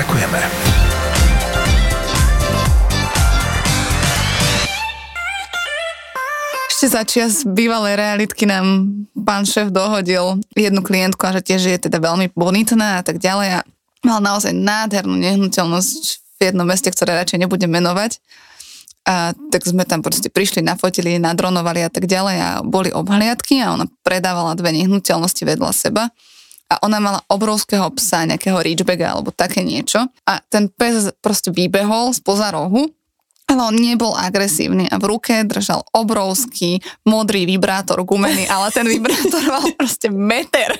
Ďakujeme. Ešte za čias bývalej realitky nám pán šéf dohodil jednu klientku a že tiež je teda veľmi bonitná a tak ďalej a mal naozaj nádhernú nehnuteľnosť v jednom meste, ktoré radšej nebudem menovať. A tak sme tam proste prišli, nafotili, nadronovali a tak ďalej a boli obhliadky a ona predávala dve nehnuteľnosti vedľa seba a ona mala obrovského psa, nejakého Ridgebacka alebo také niečo a ten pes proste vybehol spoza rohu ale on nebol agresívny a v ruke držal obrovský modrý vibrátor gumený, ale ten vibrátor mal proste meter.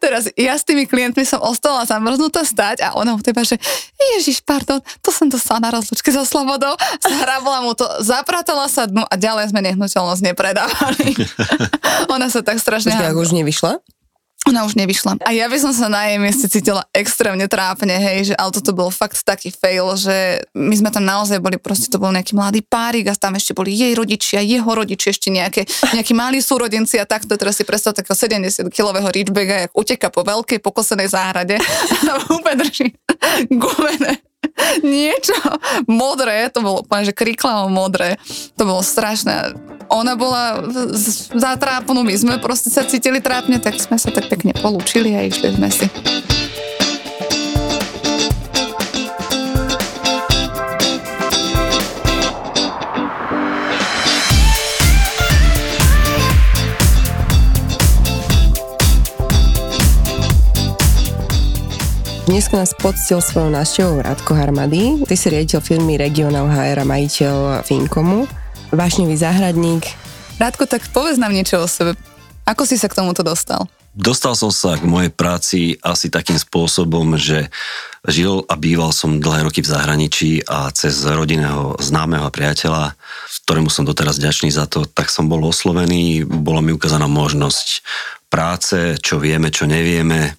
Teraz ja s tými klientmi som ostala zamrznutá stať a ona mu teba, že Ježiš, pardon, to som dostala na rozlučke so slobodou, zhrabla mu to, zapratala sa dnu a ďalej sme nehnuteľnosť nepredávali. ona sa tak strašne... Počkej, ak už nevyšla? Ona už nevyšla. A ja by som sa na jej mieste cítila extrémne trápne, hej, že ale toto bol fakt taký fail, že my sme tam naozaj boli, proste to bol nejaký mladý párik a tam ešte boli jej rodičia, jeho rodičia, ešte nejaké, nejakí malí súrodenci a takto teraz si predstav takého 70-kilového reachbacka, jak uteka po veľkej pokosenej záhrade a úplne drží gumené niečo modré, to bolo úplne, že kriklavo modré, to bolo strašné. Ona bola zatrápnú, my sme proste sa cítili trápne, tak sme sa tak pekne polúčili a išli sme si. Dneska nás poctil svojou návštevou Radko Harmady. Ty si riaditeľ firmy Regional HR a majiteľ Finkomu. Vášnivý záhradník. Rádko, tak povedz nám niečo o sebe. Ako si sa k tomuto dostal? Dostal som sa k mojej práci asi takým spôsobom, že žil a býval som dlhé roky v zahraničí a cez rodinného známeho a priateľa, ktorému som doteraz ďačný za to, tak som bol oslovený, bola mi ukázaná možnosť práce, čo vieme, čo nevieme,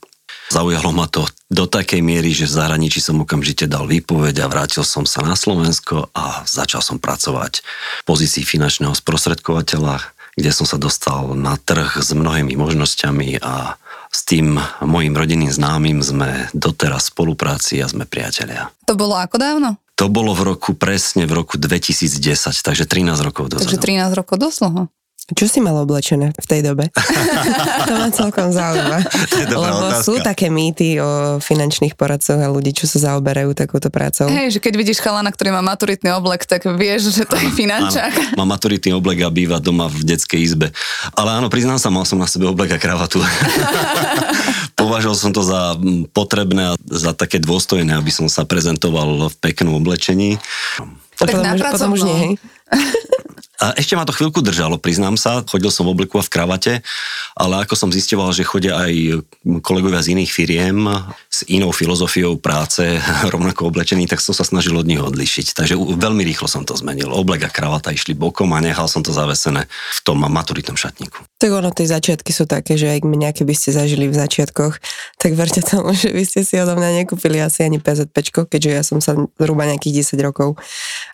Zaujalo ma to do takej miery, že v zahraničí som okamžite dal výpoveď a vrátil som sa na Slovensko a začal som pracovať v pozícii finančného sprostredkovateľa, kde som sa dostal na trh s mnohými možnosťami a s tým mojim rodinným známym sme doteraz v spolupráci a sme priatelia. To bolo ako dávno? To bolo v roku, presne v roku 2010, takže 13 rokov dozadu. Takže 13 rokov dosloho. Čo si mal oblečené v tej dobe? to ma celkom zaujíma. Lebo otázka. sú také mýty o finančných poradcoch a ľudí, čo sa zaoberajú takúto prácou. Hej, že keď vidíš chalana, ktorý má maturitný oblek, tak vieš, že to je finančák. Áno, má maturitný oblek a býva doma v detskej izbe. Ale áno, priznám sa, mal som na sebe oblek a kravatu. Považoval som to za potrebné a za také dôstojné, aby som sa prezentoval v peknom oblečení. Tak, potom, už, potom už nie, hej? A ešte ma to chvíľku držalo, priznám sa. Chodil som v obliku a v kravate, ale ako som zistoval, že chodia aj kolegovia z iných firiem s inou filozofiou práce, rovnako oblečení, tak som sa snažil od nich odlišiť. Takže veľmi rýchlo som to zmenil. Oblek a kravata išli bokom a nechal som to zavesené v tom maturitnom šatníku. Tak ono, tie začiatky sú také, že ak mi nejaké by ste zažili v začiatkoch, tak verte tomu, že vy ste si odo mňa nekúpili asi ani PZP, keďže ja som sa zhruba nejakých 10 rokov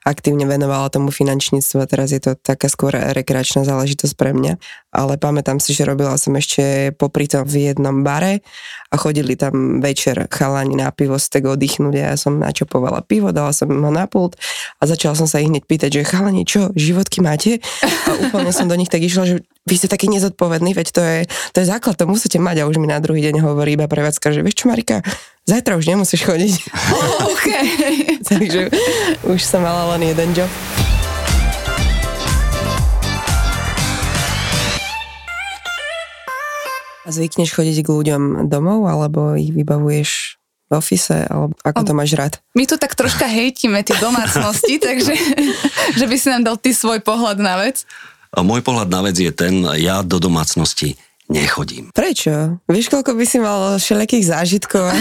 aktívne venovala tomu finančníctvu a teraz je to taká skôr rekreačná záležitosť pre mňa. Ale pamätám si, že robila som ešte popri tom v jednom bare a chodili tam večer chalani na pivo z tego oddychnúť a ja som načopovala pivo, dala som ho na pult a začala som sa ich hneď pýtať, že chalani, čo, životky máte? A úplne som do nich tak išla, že vy ste takí nezodpovední, veď to je, to je základ, to musíte mať a už mi na druhý deň hovorí iba prevádzka, že vieš čo Marika, zajtra už nemusíš chodiť. Oh, okay. Takže už som mala len jeden job. A zvykneš chodiť k ľuďom domov, alebo ich vybavuješ v ofise, alebo ako to máš rád? My tu tak troška hejtíme tie domácnosti, takže že by si nám dal ty svoj pohľad na vec. Môj pohľad na vec je ten, ja do domácnosti nechodím. Prečo? Vieš, koľko by si mal všelijakých zážitkov?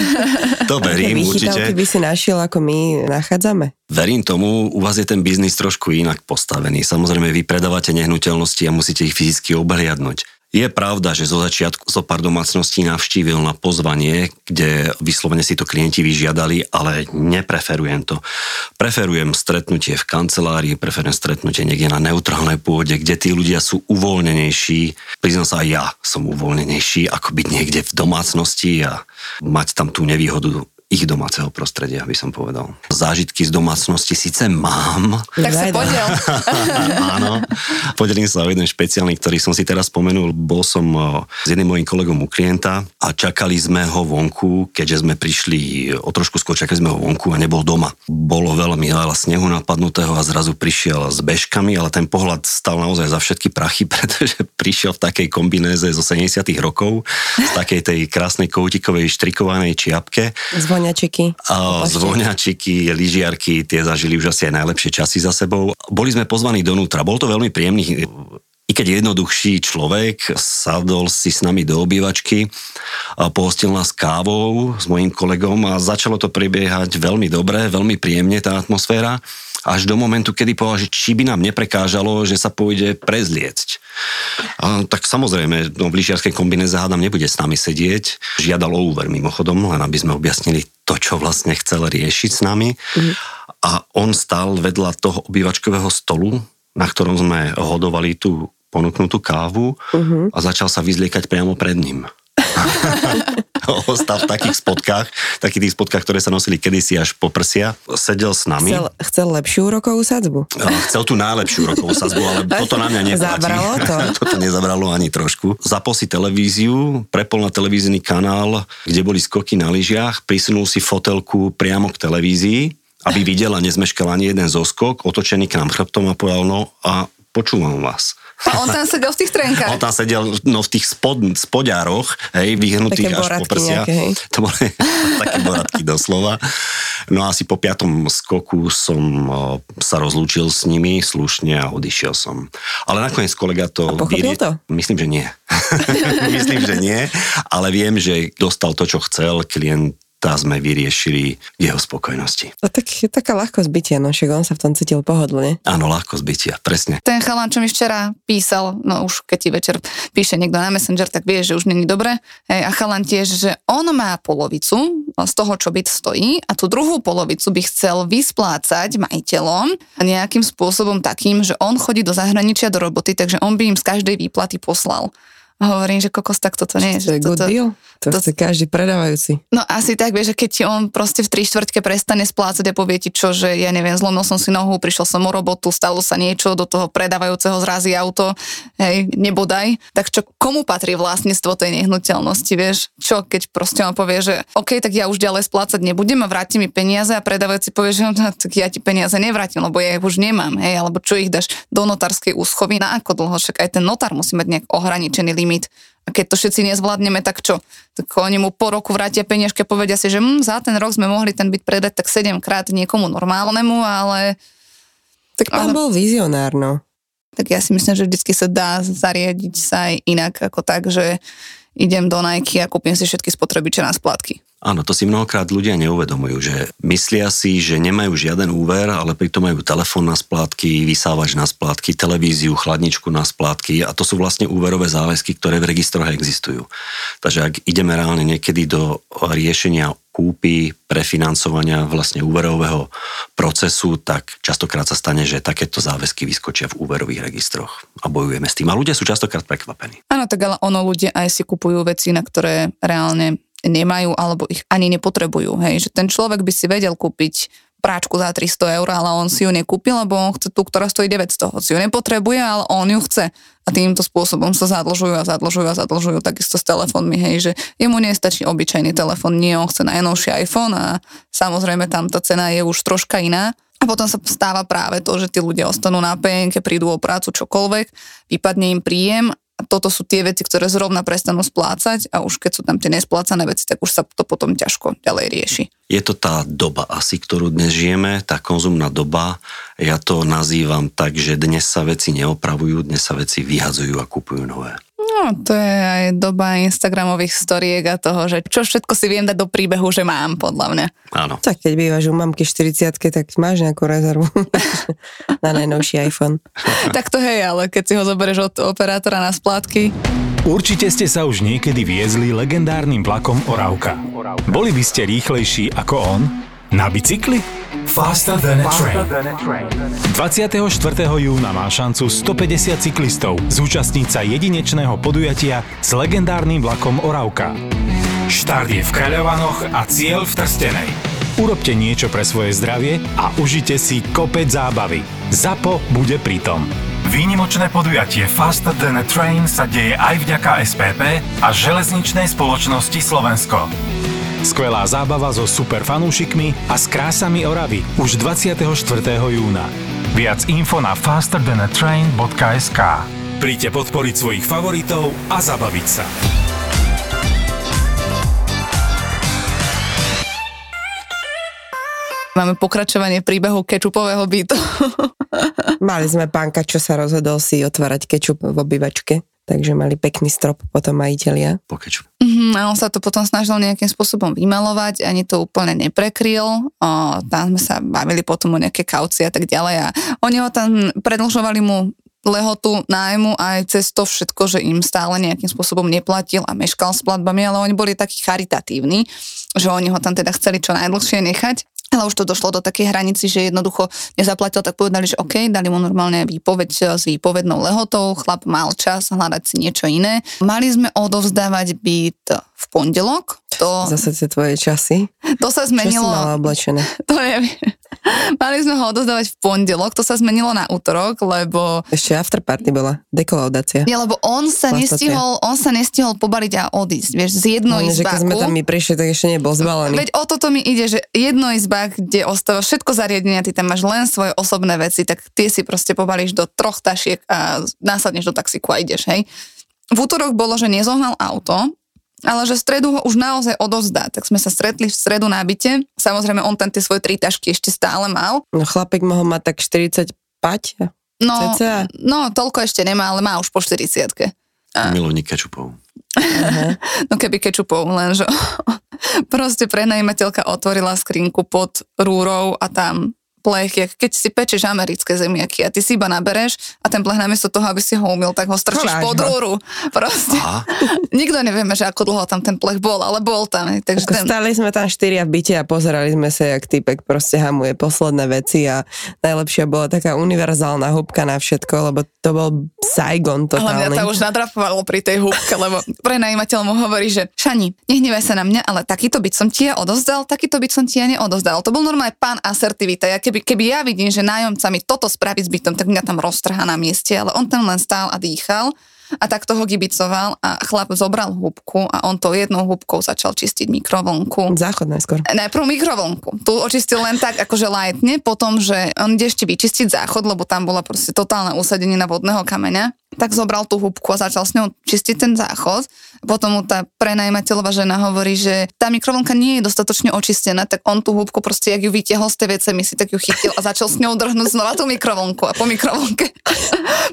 To verím určite. by si našiel, ako my nachádzame? Verím tomu, u vás je ten biznis trošku inak postavený. Samozrejme, vy predávate nehnuteľnosti a musíte ich fyzicky obhliadnúť. Je pravda, že zo začiatku zo pár domácností navštívil na pozvanie, kde vyslovene si to klienti vyžiadali, ale nepreferujem to. Preferujem stretnutie v kancelárii, preferujem stretnutie niekde na neutrálnej pôde, kde tí ľudia sú uvoľnenejší. Priznám sa, aj ja som uvoľnenejší, ako byť niekde v domácnosti a mať tam tú nevýhodu ich domáceho prostredia, by som povedal. Zážitky z domácnosti síce mám. Tak sa podiel. Áno, podelím sa o jeden špeciálny, ktorý som si teraz spomenul. Bol som s jedným mojim kolegom u klienta a čakali sme ho vonku, keďže sme prišli o trošku skôr, čakali sme ho vonku a nebol doma. Bolo veľmi veľa snehu napadnutého a zrazu prišiel s bežkami, ale ten pohľad stal naozaj za všetky prachy, pretože prišiel v takej kombinéze zo 70 rokov, z takej tej krásnej koutikovej štrikovanej čiapke. Zvo- Zvoňačiky. Zvoňačiky, lyžiarky, tie zažili už asi aj najlepšie časy za sebou. Boli sme pozvaní donútra. Bol to veľmi príjemný i keď jednoduchší človek sadol si s nami do obývačky, pohostil nás kávou s mojim kolegom a začalo to prebiehať veľmi dobre, veľmi príjemne tá atmosféra až do momentu, kedy povedal, že či by nám neprekážalo, že sa pôjde prezliecť. A, tak samozrejme, no, v lyžiarskej kombinéze hádam nebude s nami sedieť. Žiadal o úver mimochodom, len aby sme objasnili to, čo vlastne chcel riešiť s nami. Mm. A on stal vedľa toho obývačkového stolu, na ktorom sme hodovali tú ponúknutú kávu uh-huh. a začal sa vyzliekať priamo pred ním. Ostal v takých spotkách, takých tých spotkách, ktoré sa nosili kedysi až po prsia. Sedel s nami. Chcel, chcel lepšiu úrokovú sadzbu. Chcel tú najlepšiu úrokovú sadzbu, ale toto na mňa neplatí. Zabralo to? toto nezabralo ani trošku. Zapol si televíziu, prepol na televízny kanál, kde boli skoky na lyžiach, prisunul si fotelku priamo k televízii, aby videl a nezmeškal ani jeden zoskok, otočený k nám chrbtom a povedal, no a počúvam vás. A on tam sedel v tých trenkách. On tam sedel no, v tých spod, spodiaroch, hej, vyhnutých až po prsia. Nejaké, To boli také boratky doslova. No a asi po piatom skoku som sa rozlúčil s nimi slušne a odišiel som. Ale nakoniec kolega to... A vyrie... to? Myslím, že nie. Myslím, že nie, ale viem, že dostal to, čo chcel. Klient tá sme vyriešili jeho spokojnosti. A tak je taká ľahkosť bytia, no však on sa v tom cítil pohodlne. Áno, ľahkosť bytia, presne. Ten chalán, čo mi včera písal, no už keď ti večer píše niekto na Messenger, tak vie, že už není dobre. Hej, a chalán tiež, že on má polovicu z toho, čo byt stojí a tú druhú polovicu by chcel vysplácať majiteľom nejakým spôsobom takým, že on chodí do zahraničia do roboty, takže on by im z každej výplaty poslal. A hovorím, že kokos, tak toto nie je. To je good toto, deal. To, to chce každý predávajúci. No asi tak, vieš, že keď ti on proste v tri štvrťke prestane splácať a povie ti čo, že ja neviem, zlomil som si nohu, prišiel som o robotu, stalo sa niečo, do toho predávajúceho zrazí auto, hej, nebodaj, tak čo, komu patrí vlastníctvo tej nehnuteľnosti, vieš? Čo, keď proste on povie, že OK, tak ja už ďalej splácať nebudem a vráti mi peniaze a predávajúci povie, že no, tak ja ti peniaze nevrátim, lebo ja ich už nemám, hej, alebo čo ich dáš do notárskej úschovy, na ako dlho, však aj ten notár musí mať nejak ohraničený limit. A keď to všetci nezvládneme, tak čo? Tak oni mu po roku vrátia peniažke a povedia si, že hm, za ten rok sme mohli ten byt predať tak 7 krát niekomu normálnemu, ale... Tak pán ale... bol vizionár, no. Tak ja si myslím, že vždycky sa dá zariadiť sa aj inak, ako tak, že idem do Nike a kúpim si všetky spotrebiče na splátky. Áno, to si mnohokrát ľudia neuvedomujú, že myslia si, že nemajú žiaden úver, ale pritom majú telefón na splátky, vysávač na splátky, televíziu, chladničku na splátky a to sú vlastne úverové záväzky, ktoré v registroch existujú. Takže ak ideme reálne niekedy do riešenia kúpy, prefinancovania vlastne úverového procesu, tak častokrát sa stane, že takéto záväzky vyskočia v úverových registroch a bojujeme s tým. A ľudia sú častokrát prekvapení. Áno, tak ale ono ľudia aj si kupujú veci, na ktoré reálne nemajú alebo ich ani nepotrebujú. Hej? Že ten človek by si vedel kúpiť práčku za 300 eur, ale on si ju nekúpil, lebo on chce tú, ktorá stojí 900. Hoci ju nepotrebuje, ale on ju chce. A týmto spôsobom sa zadlžujú a zadlžujú a zadlžujú takisto s telefónmi, hej, že jemu nestačí obyčajný telefón, nie, on chce najnovší iPhone a samozrejme tam tá cena je už troška iná. A potom sa stáva práve to, že tí ľudia ostanú na PNK, prídu o prácu čokoľvek, vypadne im príjem toto sú tie veci, ktoré zrovna prestanú splácať a už keď sú tam tie nesplácané veci, tak už sa to potom ťažko ďalej rieši. Je to tá doba asi, ktorú dnes žijeme, tá konzumná doba. Ja to nazývam tak, že dnes sa veci neopravujú, dnes sa veci vyhadzujú a kupujú nové. No, to je aj doba Instagramových storiek a toho, že čo všetko si viem dať do príbehu, že mám, podľa mňa. Áno. Tak keď bývaš u mamky 40 tak máš nejakú rezervu na najnovší iPhone. tak to hej, ale keď si ho zoberieš od operátora na splátky. Určite ste sa už niekedy viezli legendárnym vlakom Oravka. Boli by ste rýchlejší ako on? Na bicykli? Faster than a train. 24. júna má šancu 150 cyklistov zúčastniť sa jedinečného podujatia s legendárnym vlakom Oravka. Štart je v Kaľovanoch a cieľ v Trstenej. Urobte niečo pre svoje zdravie a užite si kopec zábavy. ZAPO bude pritom. Výnimočné podujatie Faster than a Train sa deje aj vďaka SPP a železničnej spoločnosti Slovensko. Skvelá zábava so super fanúšikmi a s krásami Oravy už 24. júna. Viac info na fasterthanatrain.sk Príďte podporiť svojich favoritov a zabaviť sa. Máme pokračovanie príbehu kečupového bytu. Mali sme pánka, čo sa rozhodol si otvárať kečup v obývačke, takže mali pekný strop potom majiteľia. Po kečup. Mhm, a on sa to potom snažil nejakým spôsobom vymalovať, ani to úplne neprekryl. O, tam sme sa bavili potom o nejaké kaucie a tak ďalej a oni ho tam predlžovali mu lehotu nájmu aj cez to všetko, že im stále nejakým spôsobom neplatil a meškal s platbami, ale oni boli takí charitatívni, že oni ho tam teda chceli čo najdlhšie nechať. Ale už to došlo do takej hranici, že jednoducho nezaplatil, tak povedali, že OK, dali mu normálne výpoveď s výpovednou lehotou, chlap mal čas hľadať si niečo iné. Mali sme odovzdávať byt v pondelok. To, Zase tie tvoje časy. to sa Čo si zmenilo. mala oblečené? To neviem. Mali sme ho odozdávať v pondelok, to sa zmenilo na útorok, lebo Ešte afterparty bola, dekolaudácia. nie, lebo on sa nestihol, on sa nestihol pobaliť a odísť, vieš, z Hlavne, že keď sme tam my prišli, tak ešte nebol zbalený. Veď o toto mi ide, že jednoizbák, kde ostáva všetko zariadenia, ty tam máš len svoje osobné veci, tak tie si proste pobalíš do troch tašiek a násadneš do taxiku a ideš, hej. V útorok bolo, že nezohnal auto, ale že v stredu ho už naozaj odozdá. Tak sme sa stretli v stredu na byte. Samozrejme, on tam tie svoje tri tašky ešte stále mal. No chlapek mohol mať tak 45. No, Cca. no toľko ešte nemá, ale má už po 40 Milovník kečupov. No keby kečupov, lenže proste prenajímateľka otvorila skrinku pod rúrou a tam plech, jak keď si pečeš americké zemiaky a ty si iba nabereš a ten plech namiesto toho, aby si ho umil, tak ho strčíš Chováš pod ho. rúru. Proste. Aha. Nikto nevieme, že ako dlho tam ten plech bol, ale bol tam. Takže ten, Stali sme tam štyria v byte a pozerali sme sa, jak typek proste hamuje posledné veci a najlepšia bola taká univerzálna húbka na všetko, lebo to bol Saigon ale mňa totálny. to už nadrapovalo pri tej húbke, lebo prenajímateľ mu hovorí, že Šani, nehnevaj sa na mňa, ale takýto byt som ti ja odozdal, takýto byt som ti ja neodozdal. To bol normálne pán asertivita. Ja keby, keby ja vidím, že nájomca mi toto spraví s bytom, tak mňa tam roztrhá na mieste, ale on tam len stál a dýchal a tak toho gibicoval a chlap zobral húbku a on to jednou húbkou začal čistiť mikrovlnku. Záchod najskôr. Najprv mikrovlnku. Tu očistil len tak, akože lightne, potom, že on ide ešte vyčistiť záchod, lebo tam bola proste totálne usadenina vodného kameňa. Tak zobral tú húbku a začal s ňou čistiť ten záchod. Potom mu tá prenajmateľová žena hovorí, že tá mikrovlnka nie je dostatočne očistená, tak on tú húbku proste, jak ju vytiahol z tej vecemi, si tak ju chytil a začal s ňou drhnúť znova tú mikrovlnku a po mikrovlnke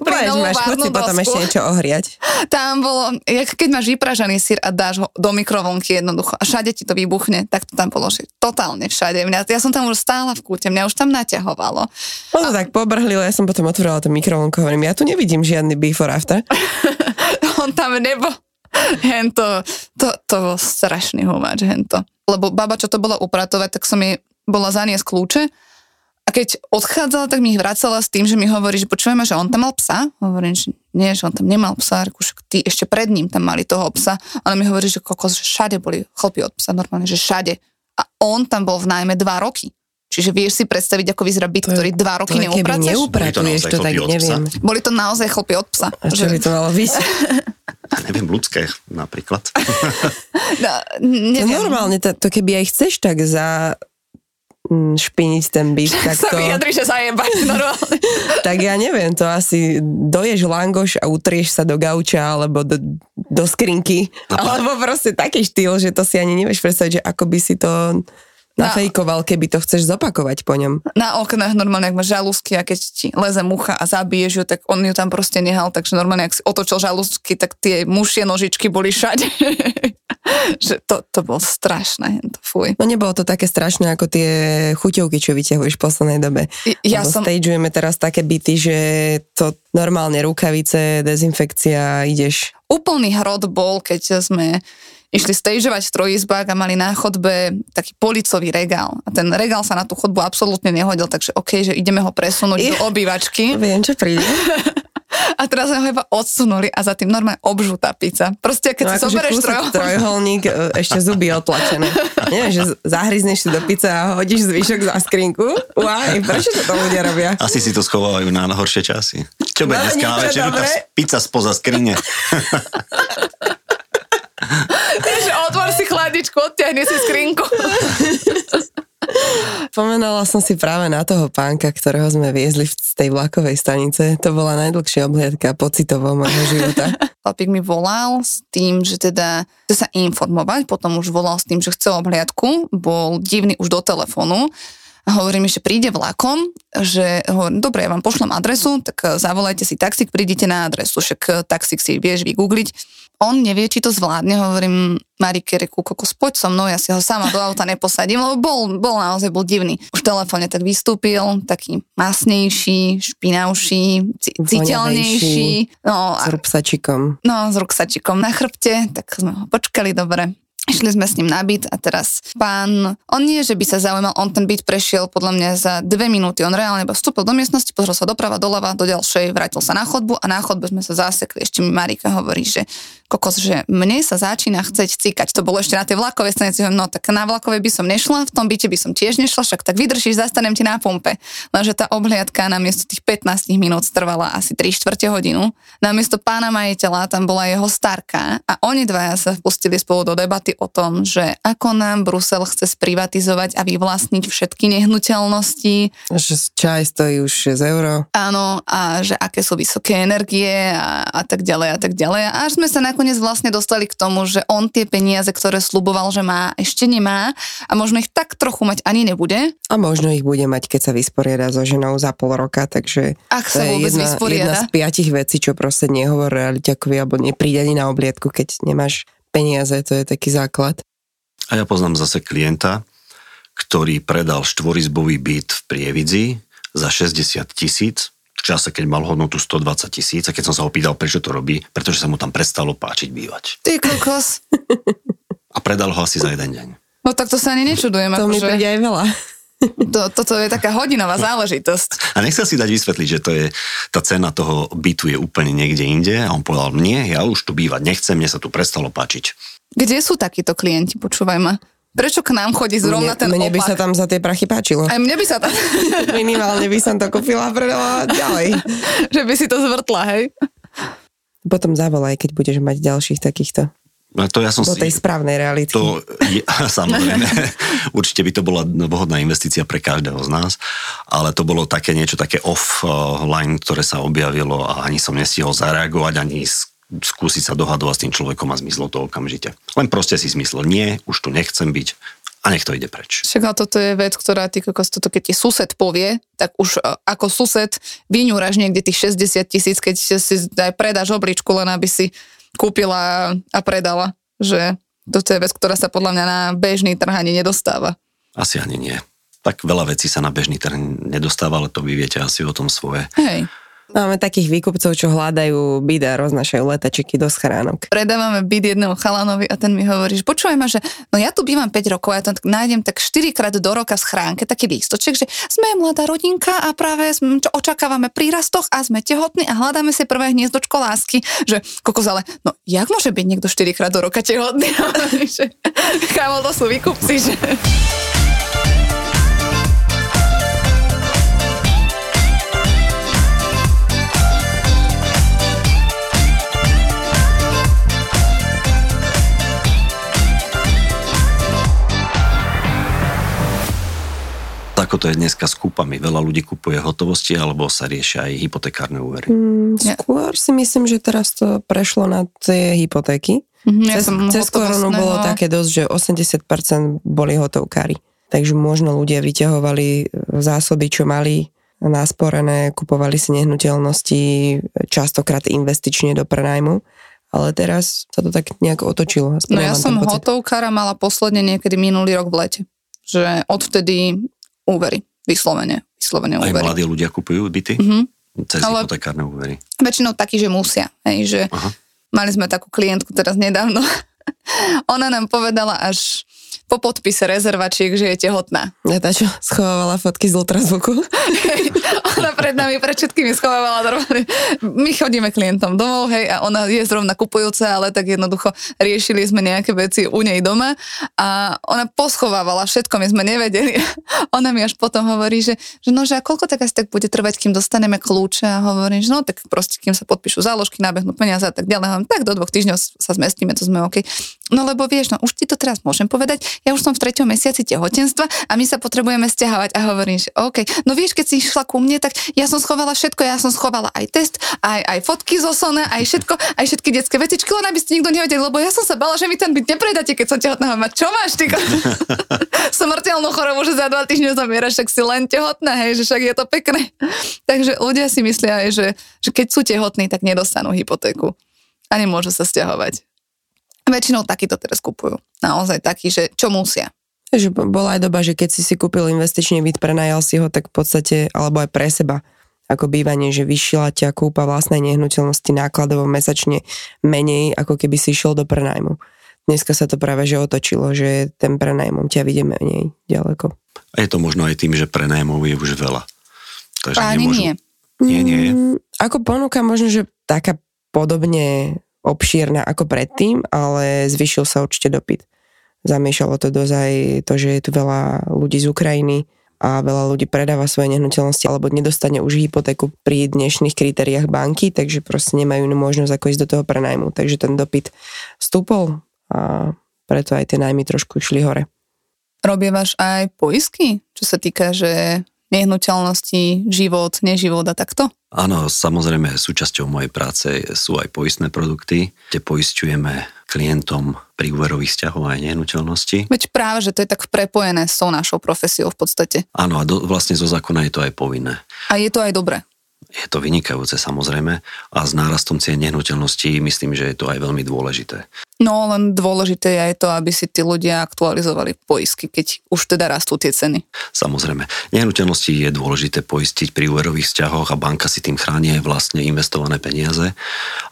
Máš, máš, si potom ešte niečo ohriať. tam bolo, jak keď máš vypražaný sír a dáš ho do mikrovlnky jednoducho a všade ti to vybuchne, tak to tam bolo, že totálne všade. Mňa, ja som tam už stála v kúte, mňa už tam naťahovalo. Ono tak pobrhlilo, ja som potom otvorila tú mikrovlnku, hovorím, ja tu nevidím žiadny before after. On tam nebol. Hento, to, to bol strašný humáč, hento. Lebo baba, čo to bola upratovať, tak som jej bola zaniesť kľúče a keď odchádzala, tak mi ich vracala s tým, že mi hovorí, že počujeme, že on tam mal psa. Hovorím, že nie, že on tam nemal psa, reku, však tí ešte pred ním tam mali toho psa, ale mi hovorí, že kokos, že všade boli chlpy od psa, normálne, že všade. A on tam bol v nájme dva roky. Čiže vieš si predstaviť, ako vyzerá byt, ktorý dva roky To keby neupratuješ? to tak psa? neviem. Boli to naozaj chlpy od psa. A čo by to malo byť? Ja neviem, ľudské napríklad. No, To neviem. normálne, to, to keby aj chceš tak za mm, špiniť ten byt, tak sa to, vyjadri, že zajebať normálne. tak ja neviem, to asi doješ langoš a utrieš sa do gauča alebo do, do skrinky, alebo proste taký štýl, že to si ani nevieš predstaviť, že ako by si to nafejkoval, keby to chceš zopakovať po ňom. Na oknách normálne, ak máš žalúzky a keď ti leze mucha a zabiješ ju, tak on ju tam proste nehal, takže normálne, ak si otočil žalúzky, tak tie mušie nožičky boli všade. že to, to bolo strašné, to fuj. No nebolo to také strašné ako tie chuťovky, čo vyťahuješ v poslednej dobe. Ja Lebo som- stageujeme teraz také byty, že to normálne rukavice, dezinfekcia, ideš Úplný hrod bol, keď sme išli stageovať v trojizbách a mali na chodbe taký policový regál. A ten regál sa na tú chodbu absolútne nehodil, takže OK, že ideme ho presunúť do obývačky. Viem, čo príde. A teraz sme ho iba odsunuli a za tým normálne obžutá pizza. Proste keď No si akože zoberieš kúsok trojho... trojholník, e, ešte zuby otlačené. Nie, že zahryzneš si do pice a hodíš zvyšok za skrinku. Uaj, prečo to to ľudia robia? Asi si to schovávajú na horšie časy. Čo bude No, dneska na večeru? Tá pizza spoza skrine. Že otvor si skrinku. Spomenala som si práve na toho pánka, ktorého sme viezli z tej vlakovej stanice. To bola najdlhšia obhliadka pocitovo môjho života. Chlapík mi volal s tým, že teda chce sa informovať, potom už volal s tým, že chce obhliadku, bol divný už do telefónu a hovorí mi, že príde vlakom, že hovorím, dobre, ja vám pošlem adresu, tak eh, zavolajte si taxík, prídite na adresu, však eh, taxík si vieš vygoogliť. On nevie, či to zvládne, hovorím Marike, reku, kokos, poď so mnou, ja si ho sama do auta neposadím, lebo bol, bol naozaj bol divný. Už v telefóne tak vystúpil, taký masnejší, špinavší, ci- citeľnejší. No, S a rupsačikom. No, s ruksačikom na chrbte, tak sme ho počkali dobre. Išli sme s ním na byt a teraz pán, on nie, že by sa zaujímal, on ten byt prešiel podľa mňa za dve minúty. On reálne iba vstúpil do miestnosti, pozrel sa doprava, doľava, do ďalšej, vrátil sa na chodbu a na chodbe sme sa zasekli. Ešte mi Marika hovorí, že kokos, že mne sa začína chceť cikať. To bolo ešte na tej vlakovej stanici. No tak na vlakovej by som nešla, v tom byte by som tiež nešla, však tak vydržíš, zastanem ti na pumpe. Lenže tá obhliadka namiesto tých 15 minút trvala asi 3 čtvrte hodinu. Namiesto pána majiteľa tam bola jeho starka a oni dvaja sa vpustili spolu do debaty o tom, že ako nám Brusel chce sprivatizovať a vyvlastniť všetky nehnuteľnosti, Že čaj stojí už 6 eur. áno, a že aké sú vysoké energie a, a tak ďalej a tak ďalej. A až sme sa nakoniec vlastne dostali k tomu, že on tie peniaze, ktoré sluboval, že má, ešte nemá a možno ich tak trochu mať ani nebude, A možno ich bude mať, keď sa vysporiada so ženou za pol roka, takže ak sa vôbec jedna, jedna vysporiada. z piatich vecí, čo proste nehovor realiťakovi alebo nepríde ani na obliadku, keď nemáš peniaze, to je taký základ. A ja poznám zase klienta, ktorý predal štvorizbový byt v Prievidzi za 60 tisíc, v čase, keď mal hodnotu 120 tisíc a keď som sa ho pýtal, prečo to robí, pretože sa mu tam prestalo páčiť bývať. Ty kokos. A predal ho asi za jeden deň. No tak to sa ani nečudujem. To mi Akože, príde aj veľa. To, toto je taká hodinová záležitosť. A nechcel si dať vysvetliť, že to je, tá cena toho bytu je úplne niekde inde a on povedal, nie, ja už tu bývať nechcem, mne sa tu prestalo páčiť. Kde sú takíto klienti, počúvaj ma? Prečo k nám chodí zrovna Mne, ten mne by opak? sa tam za tie prachy páčilo. Aj mne by sa tam... Minimálne by som to kúpila a predala ďalej. že by si to zvrtla, hej? Potom zavolaj, keď budeš mať ďalších takýchto. To ja som Do si... tej správnej reality. To je, samozrejme, určite by to bola vhodná investícia pre každého z nás, ale to bolo také niečo také offline, ktoré sa objavilo a ani som nestihol zareagovať, ani skúsiť sa dohadovať s tým človekom a zmizlo to okamžite. Len proste si zmyslel, nie, už tu nechcem byť a nech to ide preč. Však ale toto je vec, ktorá ty kokos, toto keď ti sused povie, tak už e, ako sused vyňúraš niekde tých 60 tisíc, keď si aj predáš obličku, len aby si kúpila a predala. Že toto je vec, ktorá sa podľa mňa na bežný trh ani nedostáva. Asi ani nie. Tak veľa vecí sa na bežný trh nedostáva, ale to vy viete asi o tom svoje. Hej. Máme takých výkupcov, čo hľadajú byt a roznašajú letačiky do schránok. predávame byt jednému chalanovi a ten mi hovorí, že počúvaj ma, že no ja tu bývam 5 rokov a ja tak nájdem tak 4 krát do roka v schránke taký lístoček, že sme mladá rodinka a práve čo očakávame prírastoch a sme tehotní a hľadáme si prvé hniezdočko lásky, že kokos, no jak môže byť niekto 4 krát do roka tehotný? Kámo, to sú výkupci, že... Ako to je dneska s kúpami. Veľa ľudí kupuje hotovosti alebo sa riešia aj hypotekárne úvery. Mm, skôr si myslím, že teraz to prešlo na tie hypotéky. Mhm, ja Cez, som cez koronu bolo také dosť, že 80% boli hotovkári. takže možno ľudia vyťahovali zásoby, čo mali nasporené, kupovali si nehnuteľnosti, častokrát investične do prenajmu. Ale teraz sa to tak nejak otočilo. No ja som hotovkára mala posledne niekedy minulý rok v lete. Že odvtedy úvery, vyslovene. vyslovene Aj úvery. mladí ľudia kupujú byty? Mhm. Cez Ale- hypotekárne úvery. Väčšinou takí, že musia. Hej, že Aha. mali sme takú klientku teraz nedávno. Ona nám povedala až po podpise rezervačiek, že je tehotná. Ja tá, čo schovávala fotky z ultrazvuku. ona pred nami, pred všetkými schovávala normálne. My chodíme klientom domov, hej, a ona je zrovna kupujúca, ale tak jednoducho riešili sme nejaké veci u nej doma a ona poschovávala všetko, my sme nevedeli. Ona mi až potom hovorí, že, že no, že a koľko tak asi tak bude trvať, kým dostaneme kľúče a hovorím, že no tak proste, kým sa podpíšu záložky, nabehnú peniaze a tak ďalej. Hovorím, tak do dvoch týždňov sa zmestíme, to sme OK. No lebo vieš, no už ti to teraz môžem povedať, ja už som v treťom mesiaci tehotenstva a my sa potrebujeme stiahovať a hovorím, že OK. No vieš, keď si išla ku mne, tak ja som schovala všetko, ja som schovala aj test, aj, aj fotky zo Sona, aj všetko, aj všetky detské vecičky, len aby ste nikto nevedeli, lebo ja som sa bala, že mi ten byt nepredáte, keď som tehotná. Hovorím, "A čo máš ty? Smrteľnú chorobu, že za dva týždne zomieraš, však si len tehotná, hej, že však je to pekné. Takže ľudia si myslia aj, že, že keď sú tehotní, tak nedostanú hypotéku a nemôžu sa stiahovať. Väčšinou takýto teraz kupujú. Naozaj taký, že čo musia. Že bola aj doba, že keď si si kúpil investičný byt, prenajal si ho, tak v podstate, alebo aj pre seba, ako bývanie, že vyšila ťa kúpa vlastnej nehnuteľnosti nákladovo mesačne menej, ako keby si išiel do prenajmu. Dneska sa to práve že otočilo, že ten prenajmom ťa vidie menej ďaleko. A je to možno aj tým, že prenajmov je už veľa. Takže Ani nemôžu... nie. Nie, nie. Mm, Ako ponuka možno, že taká podobne obšírna ako predtým, ale zvyšil sa určite dopyt. Zamiešalo to dosť aj to, že je tu veľa ľudí z Ukrajiny a veľa ľudí predáva svoje nehnuteľnosti alebo nedostane už hypotéku pri dnešných kritériách banky, takže proste nemajú inú možnosť ako ísť do toho prenajmu. Takže ten dopyt stúpol a preto aj tie najmy trošku išli hore. Robievaš aj poisky, čo sa týka, že nehnuteľnosti, život, neživot a takto? Áno, samozrejme súčasťou mojej práce sú aj poistné produkty, kde poisťujeme klientom pri úverových vzťahov aj nehnuteľnosti. Veď práve, že to je tak prepojené s tou našou profesiou v podstate. Áno, a do, vlastne zo zákona je to aj povinné. A je to aj dobré. Je to vynikajúce samozrejme a s nárastom cien nehnuteľností myslím, že je to aj veľmi dôležité. No len dôležité je aj to, aby si tí ľudia aktualizovali poisky, keď už teda rastú tie ceny. Samozrejme, nehnuteľnosti je dôležité poistiť pri úverových vzťahoch a banka si tým chráni vlastne investované peniaze,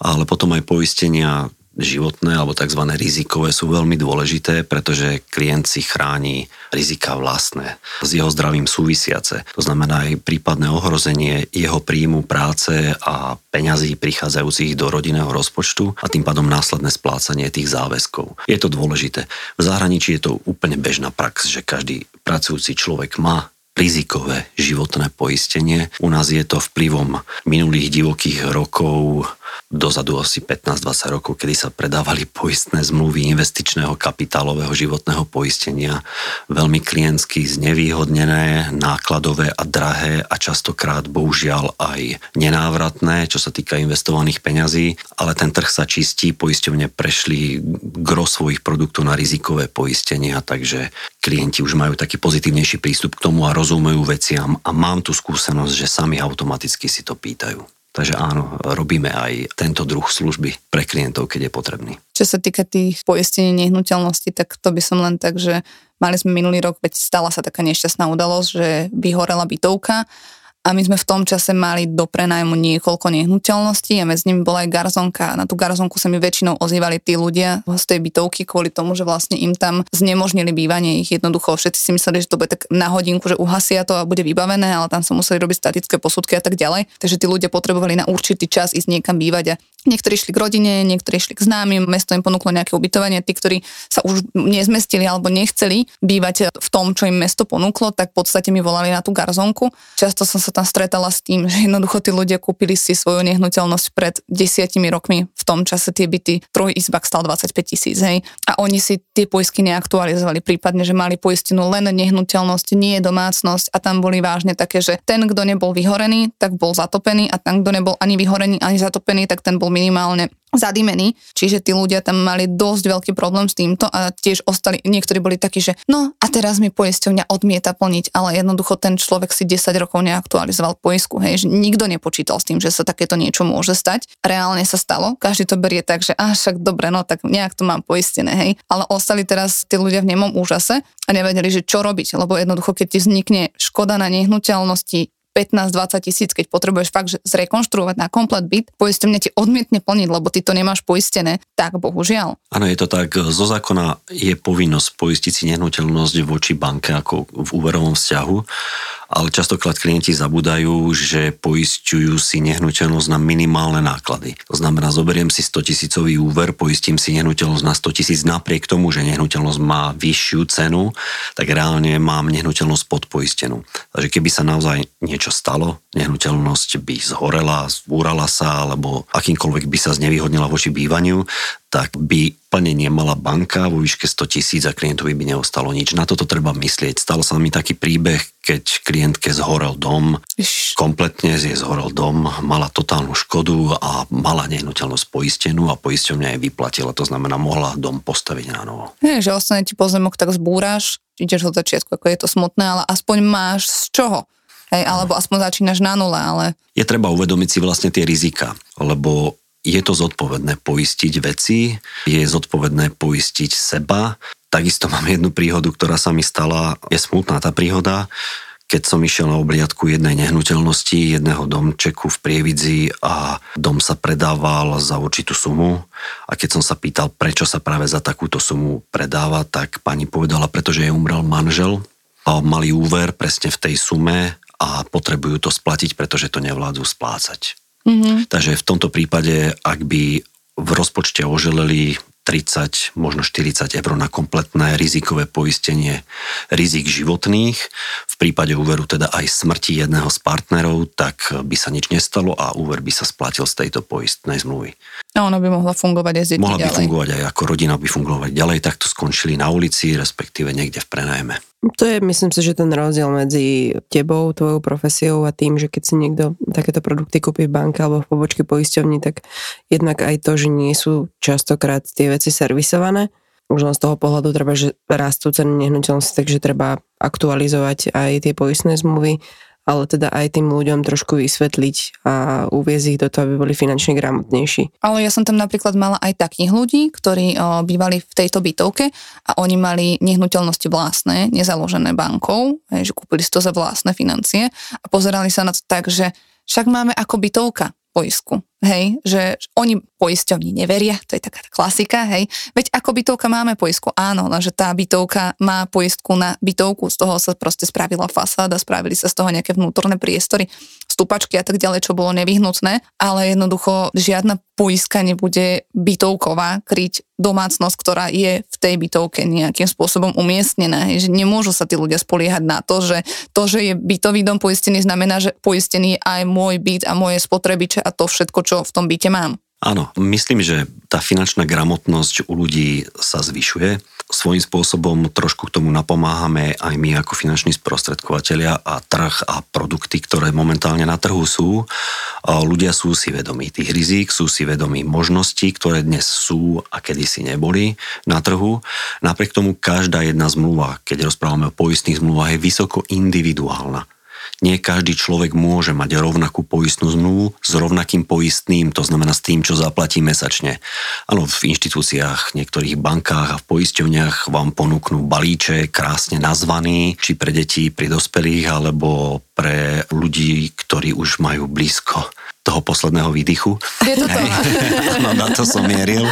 ale potom aj poistenia životné alebo tzv. rizikové sú veľmi dôležité, pretože klient si chráni rizika vlastné s jeho zdravím súvisiace. To znamená aj prípadné ohrozenie jeho príjmu práce a peňazí prichádzajúcich do rodinného rozpočtu a tým pádom následné splácanie tých záväzkov. Je to dôležité. V zahraničí je to úplne bežná prax, že každý pracujúci človek má rizikové životné poistenie. U nás je to vplyvom minulých divokých rokov dozadu asi 15-20 rokov, kedy sa predávali poistné zmluvy investičného kapitálového životného poistenia, veľmi klientsky znevýhodnené, nákladové a drahé a častokrát bohužiaľ aj nenávratné, čo sa týka investovaných peňazí, ale ten trh sa čistí, poisťovne prešli gro svojich produktov na rizikové poistenia, takže klienti už majú taký pozitívnejší prístup k tomu a rozumejú veciam. A mám tu skúsenosť, že sami automaticky si to pýtajú. Takže áno, robíme aj tento druh služby pre klientov, keď je potrebný. Čo sa týka tých poistení nehnuteľnosti, tak to by som len tak, že mali sme minulý rok, veď stala sa taká nešťastná udalosť, že vyhorela bytovka a my sme v tom čase mali do prenajmu niekoľko nehnuteľností a medzi nimi bola aj garzonka. Na tú garzonku sa mi väčšinou ozývali tí ľudia z tej bytovky kvôli tomu, že vlastne im tam znemožnili bývanie. Ich jednoducho všetci si mysleli, že to bude tak na hodinku, že uhasia to a bude vybavené, ale tam sa museli robiť statické posudky a tak ďalej. Takže tí ľudia potrebovali na určitý čas ísť niekam bývať a Niektorí šli k rodine, niektorí šli k známym, mesto im ponúklo nejaké ubytovanie, tí, ktorí sa už nezmestili alebo nechceli bývať v tom, čo im mesto ponúklo, tak v podstate mi volali na tú garzonku. Často som sa tam stretala s tým, že jednoducho tí ľudia kúpili si svoju nehnuteľnosť pred desiatimi rokmi. V tom čase tie byty, trojizbak stal 25 tisíc, hej. A oni si tie poistky neaktualizovali, prípadne, že mali poistenú len nehnuteľnosť, nie domácnosť a tam boli vážne také, že ten, kto nebol vyhorený, tak bol zatopený a ten, kto nebol ani vyhorený, ani zatopený, tak ten bol minimálne zadimení, čiže tí ľudia tam mali dosť veľký problém s týmto a tiež ostali, niektorí boli takí, že no a teraz mi poisťovňa odmieta plniť, ale jednoducho ten človek si 10 rokov neaktualizoval poisku, hej, že nikto nepočítal s tým, že sa takéto niečo môže stať. Reálne sa stalo, každý to berie tak, že a však dobre, no tak nejak to mám poistené, hej, ale ostali teraz tí ľudia v nemom úžase a nevedeli, že čo robiť, lebo jednoducho, keď ti vznikne škoda na nehnuteľnosti 15-20 tisíc, keď potrebuješ fakt zrekonštruovať na komplet byt, poisťovňa ti odmietne plniť, lebo ty to nemáš poistené, tak bohužiaľ. Áno, je to tak. Zo zákona je povinnosť poistiť si nehnuteľnosť voči banke ako v úverovom vzťahu ale častokrát klienti zabúdajú, že poisťujú si nehnuteľnosť na minimálne náklady. To znamená, zoberiem si 100 tisícový úver, poistím si nehnuteľnosť na 100 tisíc napriek tomu, že nehnuteľnosť má vyššiu cenu, tak reálne mám nehnuteľnosť podpoistenú. Takže keby sa naozaj niečo stalo, nehnuteľnosť by zhorela, zbúrala sa, alebo akýmkoľvek by sa znevýhodnila voči bývaniu, tak by plnenie mala banka vo výške 100 tisíc a klientovi by neostalo nič. Na toto treba myslieť. Stal sa mi taký príbeh, keď klientke zhorel dom, Iš. kompletne je zhorel dom, mala totálnu škodu a mala nehnuteľnosť poistenú a poisťovňa jej vyplatila, to znamená mohla dom postaviť na novo. Nie, že ostane ti pozemok, tak zbúraš, ideš od začiatku, ako je to smutné, ale aspoň máš z čoho. Hej, alebo aspoň začínaš na nule, ale... Je treba uvedomiť si vlastne tie rizika, lebo je to zodpovedné poistiť veci, je zodpovedné poistiť seba. Takisto mám jednu príhodu, ktorá sa mi stala, je smutná tá príhoda, keď som išiel na obliadku jednej nehnuteľnosti, jedného domčeku v Prievidzi a dom sa predával za určitú sumu a keď som sa pýtal, prečo sa práve za takúto sumu predáva, tak pani povedala, pretože je umrel manžel a mali úver presne v tej sume a potrebujú to splatiť, pretože to nevládzu splácať. Mm-hmm. Takže v tomto prípade, ak by v rozpočte oželeli 30, možno 40 eur na kompletné rizikové poistenie rizik životných. V prípade úveru teda aj smrti jedného z partnerov, tak by sa nič nestalo a úver by sa splatil z tejto poistnej zmluvy. A ona by mohla fungovať aj Mohla by ďalej. fungovať aj ako rodina by fungovať ďalej, tak to skončili na ulici, respektíve niekde v prenajme. To je, myslím si, že ten rozdiel medzi tebou, tvojou profesiou a tým, že keď si niekto takéto produkty kúpi v banke alebo v pobočke poisťovni, tak jednak aj to, že nie sú častokrát tie veci servisované. Už len z toho pohľadu treba, že rastú ceny nehnuteľnosti, takže treba aktualizovať aj tie poistné zmluvy ale teda aj tým ľuďom trošku vysvetliť a uviezť ich do toho, aby boli finančne gramotnejší. Ale ja som tam napríklad mala aj takých ľudí, ktorí o, bývali v tejto bytovke a oni mali nehnuteľnosti vlastné, nezaložené bankou, hej, že kúpili si to za vlastné financie a pozerali sa na to tak, že však máme ako bytovka poisku, hej, že oni poisťovni neveria, to je taká klasika, hej, veď ako bytovka máme poisku, áno, lenže tá bytovka má poistku na bytovku, z toho sa proste spravila fasáda, spravili sa z toho nejaké vnútorné priestory, stupačky a tak ďalej, čo bolo nevyhnutné, ale jednoducho žiadna poiska nebude bytovková kryť domácnosť, ktorá je v tej bytovke nejakým spôsobom umiestnená. Že nemôžu sa tí ľudia spoliehať na to, že to, že je bytový dom poistený, znamená, že poistený je aj môj byt a moje spotrebiče a to všetko, čo v tom byte mám. Áno, myslím, že tá finančná gramotnosť u ľudí sa zvyšuje. Svojím spôsobom trošku k tomu napomáhame aj my ako finanční sprostredkovateľia a trh a produkty, ktoré momentálne na trhu sú. Ľudia sú si vedomí tých rizík, sú si vedomí možností, ktoré dnes sú a kedysi neboli na trhu. Napriek tomu každá jedna zmluva, keď rozprávame o poistných zmluvách, je vysoko individuálna nie každý človek môže mať rovnakú poistnú zmluvu s rovnakým poistným, to znamená s tým, čo zaplatí mesačne. Áno, v inštitúciách, niektorých bankách a v poisťovniach vám ponúknú balíček krásne nazvaný, či pre deti, pri dospelých, alebo pre ľudí, ktorí už majú blízko toho posledného výdychu. Je to to. no, na to som mieril.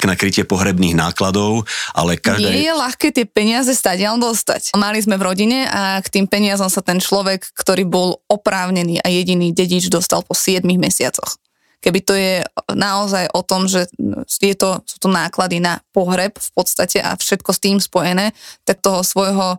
K nakrytie pohrebných nákladov, ale každé... Nie je ľahké tie peniaze stadiaľ dostať. Mali sme v rodine a k tým peniazom sa ten človek, ktorý bol oprávnený a jediný dedič dostal po 7 mesiacoch. Keby to je naozaj o tom, že je to, sú to náklady na pohreb v podstate a všetko s tým spojené, tak toho svojho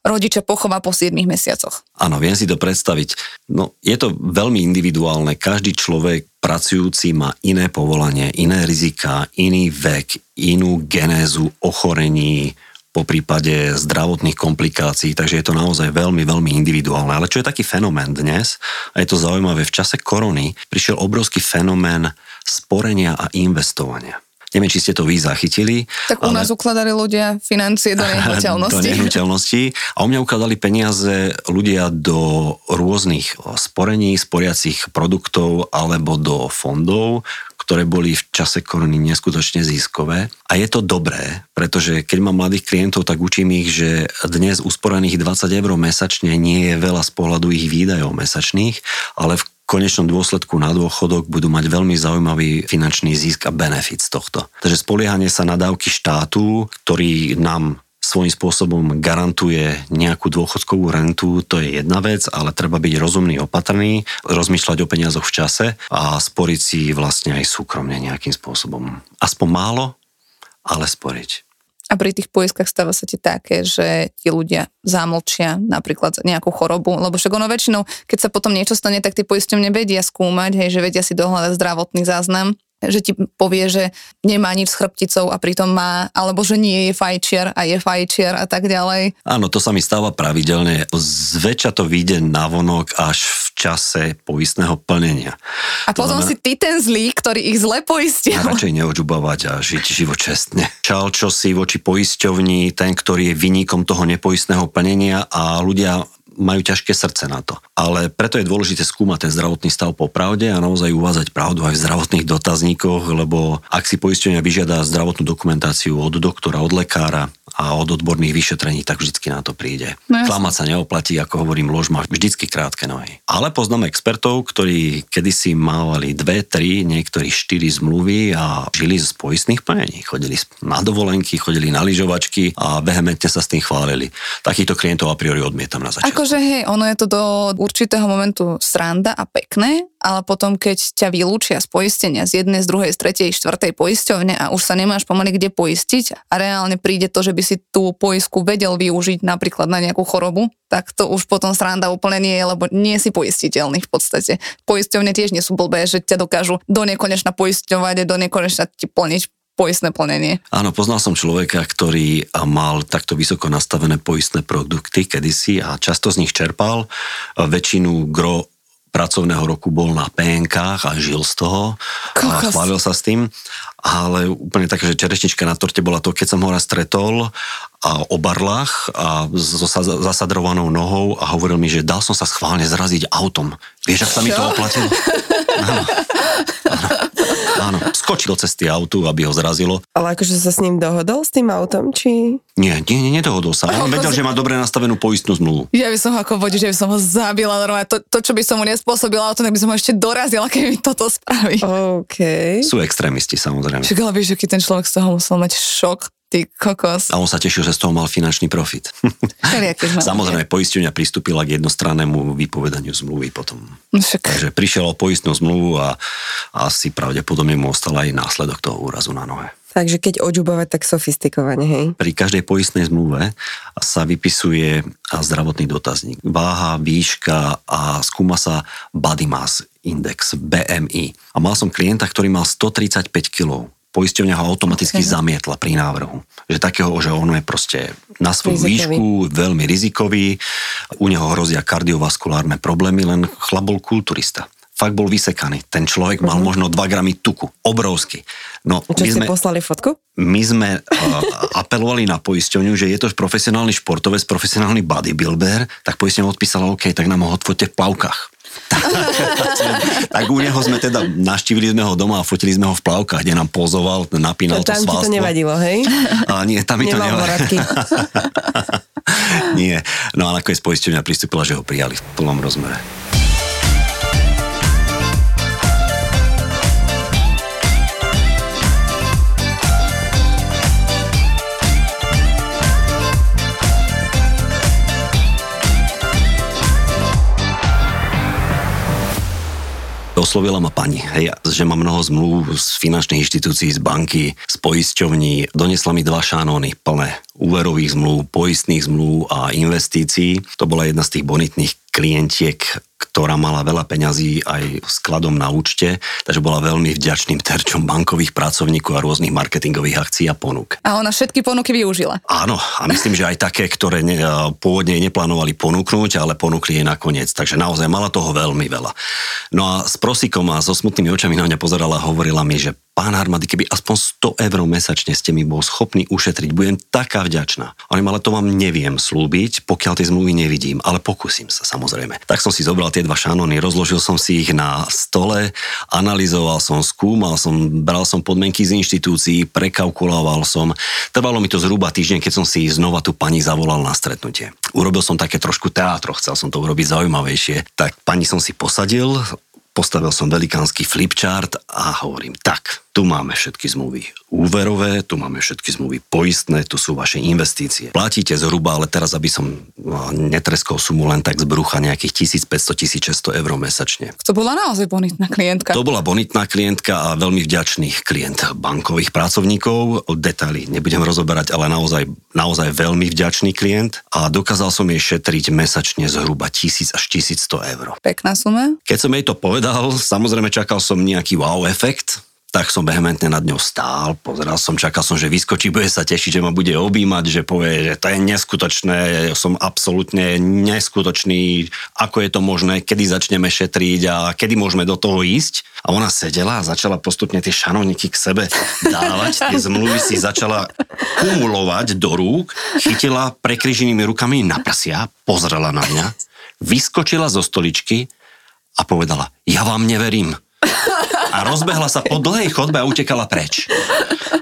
rodiča pochová po 7 mesiacoch. Áno, viem si to predstaviť. No, je to veľmi individuálne. Každý človek pracujúci má iné povolanie, iné rizika, iný vek, inú genézu ochorení, po prípade zdravotných komplikácií, takže je to naozaj veľmi, veľmi individuálne. Ale čo je taký fenomén dnes, a je to zaujímavé, v čase korony prišiel obrovský fenomén sporenia a investovania. Neviem, či ste to vy zachytili. Tak u ale... nás ukladali ľudia financie do do nehnuteľnosti. nehnuteľnosti. A u mňa ukladali peniaze ľudia do rôznych sporení, sporiacich produktov alebo do fondov, ktoré boli v čase korony neskutočne ziskové. A je to dobré, pretože keď mám mladých klientov, tak učím ich, že dnes usporených 20 eur mesačne nie je veľa z pohľadu ich výdajov mesačných, ale v konečnom dôsledku na dôchodok budú mať veľmi zaujímavý finančný zisk a benefit z tohto. Takže spoliehanie sa na dávky štátu, ktorý nám svojím spôsobom garantuje nejakú dôchodkovú rentu, to je jedna vec, ale treba byť rozumný, opatrný, rozmýšľať o peniazoch v čase a sporiť si vlastne aj súkromne nejakým spôsobom. Aspoň málo, ale sporiť. A pri tých poiskách stáva sa ti také, že ti ľudia zamlčia napríklad nejakú chorobu, lebo však ono väčšinou, keď sa potom niečo stane, tak tí poisťovne vedia skúmať, hej, že vedia si dohľadať zdravotný záznam že ti povie, že nemá nič s chrbticou a pritom má, alebo že nie je fajčiar a je fajčiar a tak ďalej. Áno, to sa mi stáva pravidelne. Zväčša to vyjde na vonok až v čase poistného plnenia. A to potom znamená, si ty ten zlý, ktorý ich zle poistil. Radšej neodžubovať a žiť život čestne. Čal čo si voči poisťovni, ten, ktorý je vynikom toho nepoistného plnenia a ľudia majú ťažké srdce na to. Ale preto je dôležité skúmať ten zdravotný stav po pravde a naozaj uvádzať pravdu aj v zdravotných dotazníkoch, lebo ak si poistenia vyžiada zdravotnú dokumentáciu od doktora, od lekára, a od odborných vyšetrení, tak vždycky na to príde. No, Klamať sa neoplatí, ako hovorím, lož má vždycky krátke nohy. Ale poznám expertov, ktorí kedysi mávali dve, tri, niektorí štyri zmluvy a žili z poistných plnení. Chodili na dovolenky, chodili na lyžovačky a vehementne sa s tým chválili. Takýchto klientov a priori odmietam na začiatku. Akože hej, ono je to do určitého momentu sranda a pekné, ale potom, keď ťa vylúčia z poistenia z jednej, z druhej, z tretej, štvrtej poisťovne a už sa nemáš pomaly kde poistiť a reálne príde to, že by si tú poistku vedel využiť napríklad na nejakú chorobu, tak to už potom sranda úplne nie je, lebo nie si poistiteľný v podstate. Poisťovne tiež nie sú blbé, že ťa dokážu do nekonečna poisťovať a do nekonečna ti plniť poistné plnenie. Áno, poznal som človeka, ktorý mal takto vysoko nastavené poistné produkty kedysi a často z nich čerpal. Väčšinu gro pracovného roku bol na PNK a žil z toho Kokos. a chválil sa s tým. Ale úplne také, že čerešnička na torte bola to, keď som ho raz stretol a o barlách a so zasadrovanou nohou a hovoril mi, že dal som sa schválne zraziť autom. Vieš, ak sa mi to oplatilo? Áno. Áno. Áno, skočil cez tie autu, aby ho zrazilo. Ale akože sa s ním dohodol s tým autom, či... Nie, nie, nie nedohodol sa. On vedel, že má dobre nastavenú poistnú zmluvu. Ja by som ho ako vodič, že by som ho zabila normálne. To, to, čo by som mu nespôsobila auto, tak by som ho ešte dorazila, keď mi toto spraví. OK. Sú extrémisti, samozrejme. Však ale vieš, aký ten človek z toho musel mať šok. Ty kokos. A on sa tešil, že z toho mal finančný profit. Samozrejme, poisťovňa pristúpila k jednostrannému vypovedaniu zmluvy potom. No však. Takže prišiel o poistnú zmluvu a asi pravdepodobne mu ostal aj následok toho úrazu na nohe. Takže keď odžubovať, tak sofistikovane, hej? Pri každej poistnej zmluve sa vypisuje zdravotný dotazník. Váha, výška a skúma sa body mass index, BMI. A mal som klienta, ktorý mal 135 kg poisťovňa ho automaticky okay. zamietla pri návrhu. Že takého, že on je proste na svoju rizikový. výšku, veľmi rizikový, u neho hrozia kardiovaskulárne problémy, len chlap bol kulturista fakt bol vysekaný. Ten človek mal uh-huh. možno 2 gramy tuku. Obrovský. No, Čo my sme, poslali fotku? My sme uh, apelovali na poisťovňu, že je to profesionálny športovec, profesionálny bodybuilder, tak poisťovňa odpísala, OK, tak nám ho odfoťte v plavkách tak u neho sme teda, naštívili sme ho doma a fotili sme ho v plavkách, kde nám pozoval, napínal to, to Tam to nevadilo, hej? A nie, tam mi to nevadilo. nie, no a nakoniec poisťovňa pristúpila, že ho prijali v plnom rozmere. Oslovila ma pani, hej, že má mnoho zmluv z finančných inštitúcií, z banky, z poisťovní. Donesla mi dva šanóny plné úverových zmluv, poistných zmluv a investícií. To bola jedna z tých bonitných klientiek, ktorá mala veľa peňazí aj skladom na účte, takže bola veľmi vďačným terčom bankových pracovníkov a rôznych marketingových akcií a ponúk. A ona všetky ponuky využila. Áno, a myslím, že aj také, ktoré ne, pôvodne neplánovali ponúknuť, ale ponúkli jej nakoniec. Takže naozaj mala toho veľmi veľa. No a s prosikom a so smutnými očami na mňa pozerala a hovorila mi, že pán Harmady, keby aspoň 100 eur mesačne ste mi bol schopný ušetriť, budem taká vďačná. Ale ale to vám neviem slúbiť, pokiaľ tie zmluvy nevidím, ale pokúsim sa samozrejme. Tak som si zobral tie dva šanony, rozložil som si ich na stole, analyzoval som, skúmal som, bral som podmienky z inštitúcií, prekalkuloval som. Trvalo mi to zhruba týždeň, keď som si znova tú pani zavolal na stretnutie. Urobil som také trošku teátro, chcel som to urobiť zaujímavejšie. Tak pani som si posadil, postavil som velikánsky flipchart a hovorím, tak, tu máme všetky zmluvy úverové, tu máme všetky zmluvy poistné, tu sú vaše investície. Platíte zhruba, ale teraz, aby som no, netreskol sumu len tak z brucha nejakých 1500-1600 eur mesačne. To bola naozaj bonitná klientka. To bola bonitná klientka a veľmi vďačný klient bankových pracovníkov. Detaily nebudem rozoberať, ale naozaj, naozaj veľmi vďačný klient a dokázal som jej šetriť mesačne zhruba 1000 až 1100 eur. Pekná suma. Keď som jej to povedal, samozrejme čakal som nejaký wow efekt, tak som vehementne nad ňou stál, pozeral som, čakal som, že vyskočí, bude sa tešiť, že ma bude objímať, že povie, že to je neskutočné, som absolútne neskutočný, ako je to možné, kedy začneme šetriť a kedy môžeme do toho ísť. A ona sedela a začala postupne tie šanovníky k sebe dávať, tie zmluvy si začala kumulovať do rúk, chytila prekryženými rukami na prsia, pozrela na mňa, vyskočila zo stoličky a povedala, ja vám neverím a rozbehla sa po dlhej chodbe a utekala preč.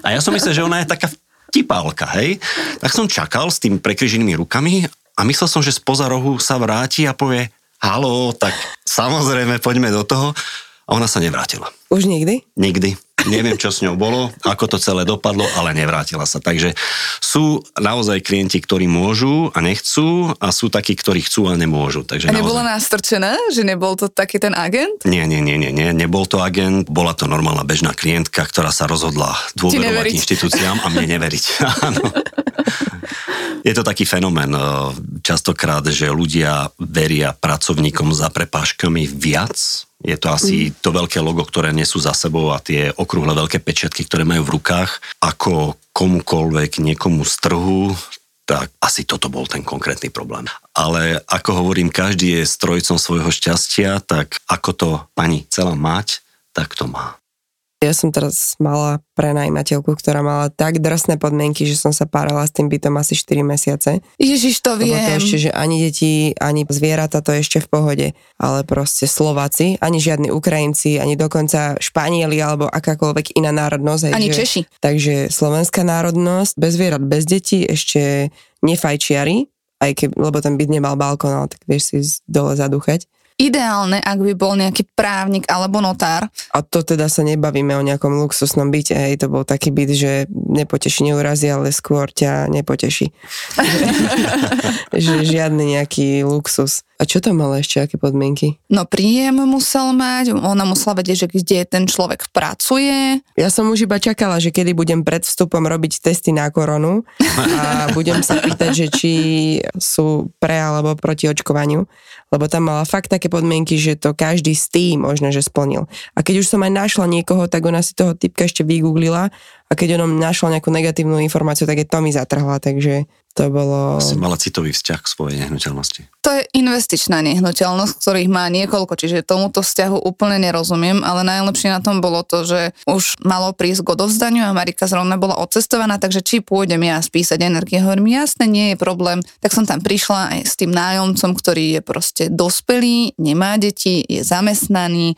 A ja som myslel, že ona je taká vtipálka, hej? Tak som čakal s tým prekryženými rukami a myslel som, že spoza rohu sa vráti a povie halo, tak samozrejme poďme do toho. A ona sa nevrátila. Už nikdy? Nikdy. Neviem, čo s ňou bolo, ako to celé dopadlo, ale nevrátila sa. Takže sú naozaj klienti, ktorí môžu a nechcú a sú takí, ktorí chcú a nemôžu. Takže a nebola naozaj... nástrčená? Že nebol to taký ten agent? Nie, nie, nie, nie, nie, nebol to agent. Bola to normálna bežná klientka, ktorá sa rozhodla dôverovať inštitúciám a mne neveriť. Áno. Je to taký fenomén eh, častokrát, že ľudia veria pracovníkom za prepáškami viac, je to asi mm. to veľké logo, ktoré nesú za sebou a tie okrúhle veľké pečiatky, ktoré majú v rukách, ako komukolvek, niekomu z trhu, tak asi toto bol ten konkrétny problém. Ale ako hovorím, každý je strojcom svojho šťastia, tak ako to pani chcela mať, tak to má. Ja som teraz mala prenajímateľku, ktorá mala tak drsné podmienky, že som sa párala s tým bytom asi 4 mesiace. Ježiš, to viem. to ešte, že ani deti, ani zvieratá to ešte v pohode, ale proste Slováci, ani žiadni Ukrajinci, ani dokonca Španieli alebo akákoľvek iná národnosť. Ani že, Češi. Takže slovenská národnosť, bez zvierat, bez detí, ešte nefajčiari, aj keď, lebo ten byt nemal balkón, ale tak vieš si dole zadúchať ideálne, ak by bol nejaký právnik alebo notár. A to teda sa nebavíme o nejakom luxusnom byte, hej, to bol taký byt, že nepoteší, neurazí, ale skôr ťa nepoteší. že žiadny nejaký luxus. A čo tam mala ešte, aké podmienky? No príjem musel mať, ona musela vedieť, že kde ten človek pracuje. Ja som už iba čakala, že kedy budem pred vstupom robiť testy na koronu a budem sa pýtať, že či sú pre alebo proti očkovaniu lebo tam mala fakt také podmienky, že to každý z tým možno, že splnil. A keď už som aj našla niekoho, tak ona si toho typka ešte vygooglila a keď ona našla nejakú negatívnu informáciu, tak je to mi zatrhla, takže to bolo... Si mala citový vzťah k svojej nehnuteľnosti. To je investičná nehnuteľnosť, ktorých má niekoľko, čiže tomuto vzťahu úplne nerozumiem, ale najlepšie na tom bolo to, že už malo prísť k odovzdaniu a Marika zrovna bola odcestovaná, takže či pôjdem ja spísať energie, hovorím, jasne, nie je problém. Tak som tam prišla aj s tým nájomcom, ktorý je proste dospelý, nemá deti, je zamestnaný,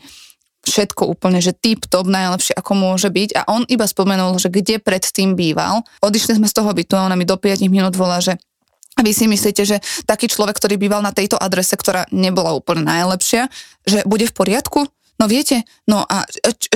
všetko úplne, že tip top najlepšie ako môže byť a on iba spomenul, že kde predtým býval. Odišli sme z toho bytu a ona mi do 5 minút volá, že a vy si myslíte, že taký človek, ktorý býval na tejto adrese, ktorá nebola úplne najlepšia, že bude v poriadku? No viete, no a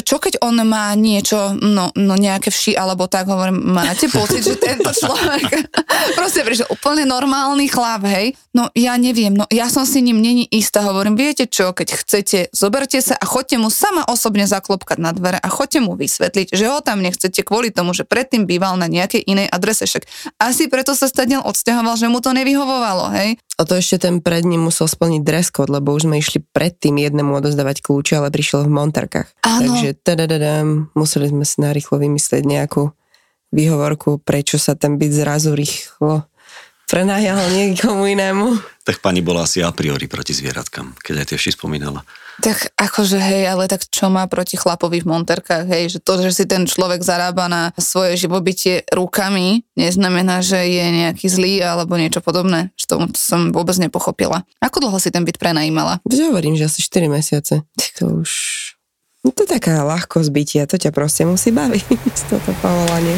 čo keď on má niečo, no, no nejaké vši alebo tak, hovorím, máte pocit, že tento človek proste prišiel úplne normálny chlap, hej? No ja neviem, no ja som si ním není istá, hovorím, viete čo, keď chcete, zoberte sa a chodte mu sama osobne zaklopkať na dvere a chodte mu vysvetliť, že ho tam nechcete kvôli tomu, že predtým býval na nejakej inej adrese, však asi preto sa stadiel odsťahoval, že mu to nevyhovovalo, hej? A to ešte ten pred ním musel splniť dress code, lebo už sme išli predtým jednému odozdávať kľúče, ale prišiel v monterkách. Áno. Takže tadadadam, museli sme si narýchlo vymyslieť nejakú výhovorku, prečo sa ten byt zrazu rýchlo prenájal niekomu inému. Tak pani bola asi a priori proti zvieratkám, keď aj tie vši spomínala. Tak akože hej, ale tak čo má proti chlapovi v monterkách, hej, že to, že si ten človek zarába na svoje živobytie rukami, neznamená, že je nejaký zlý alebo niečo podobné. Že to som vôbec nepochopila. Ako dlho si ten byt prenajímala? Veď hovorím, že asi 4 mesiace. To už... No to je taká ľahkosť bytia, to ťa proste musí baviť, toto povolanie.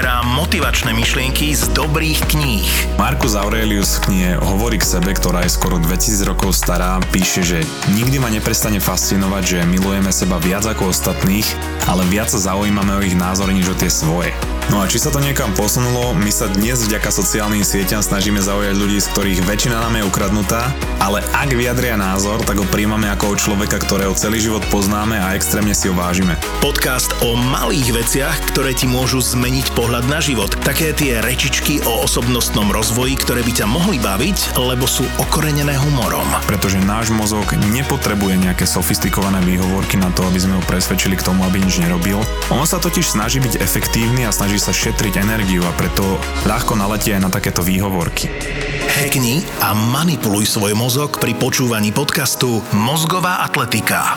motivačné myšlienky z dobrých kníh. Marcus Aurelius v knihe Hovorí k sebe, ktorá je skoro 2000 rokov stará, píše, že nikdy ma neprestane fascinovať, že milujeme seba viac ako ostatných, ale viac sa zaujímame o ich názory než o tie svoje. No a či sa to niekam posunulo, my sa dnes vďaka sociálnym sieťam snažíme zaujať ľudí, z ktorých väčšina nám je ukradnutá, ale ak vyjadria názor, tak ho príjmame ako od človeka, ktorého celý život poznáme a extrémne si ho vážime. Podcast o malých veciach, ktoré ti môžu zmeniť pohľad na život. Také tie rečičky o osobnostnom rozvoji, ktoré by ťa mohli baviť, lebo sú okorenené humorom. Pretože náš mozog nepotrebuje nejaké sofistikované výhovorky na to, aby sme ho presvedčili k tomu, aby nič nerobil. On sa totiž snaží byť efektívny a snaží sa šetriť energiu a preto ľahko naletie aj na takéto výhovorky. Hackni a manipuluj svoj mozog pri počúvaní podcastu Mozgová atletika.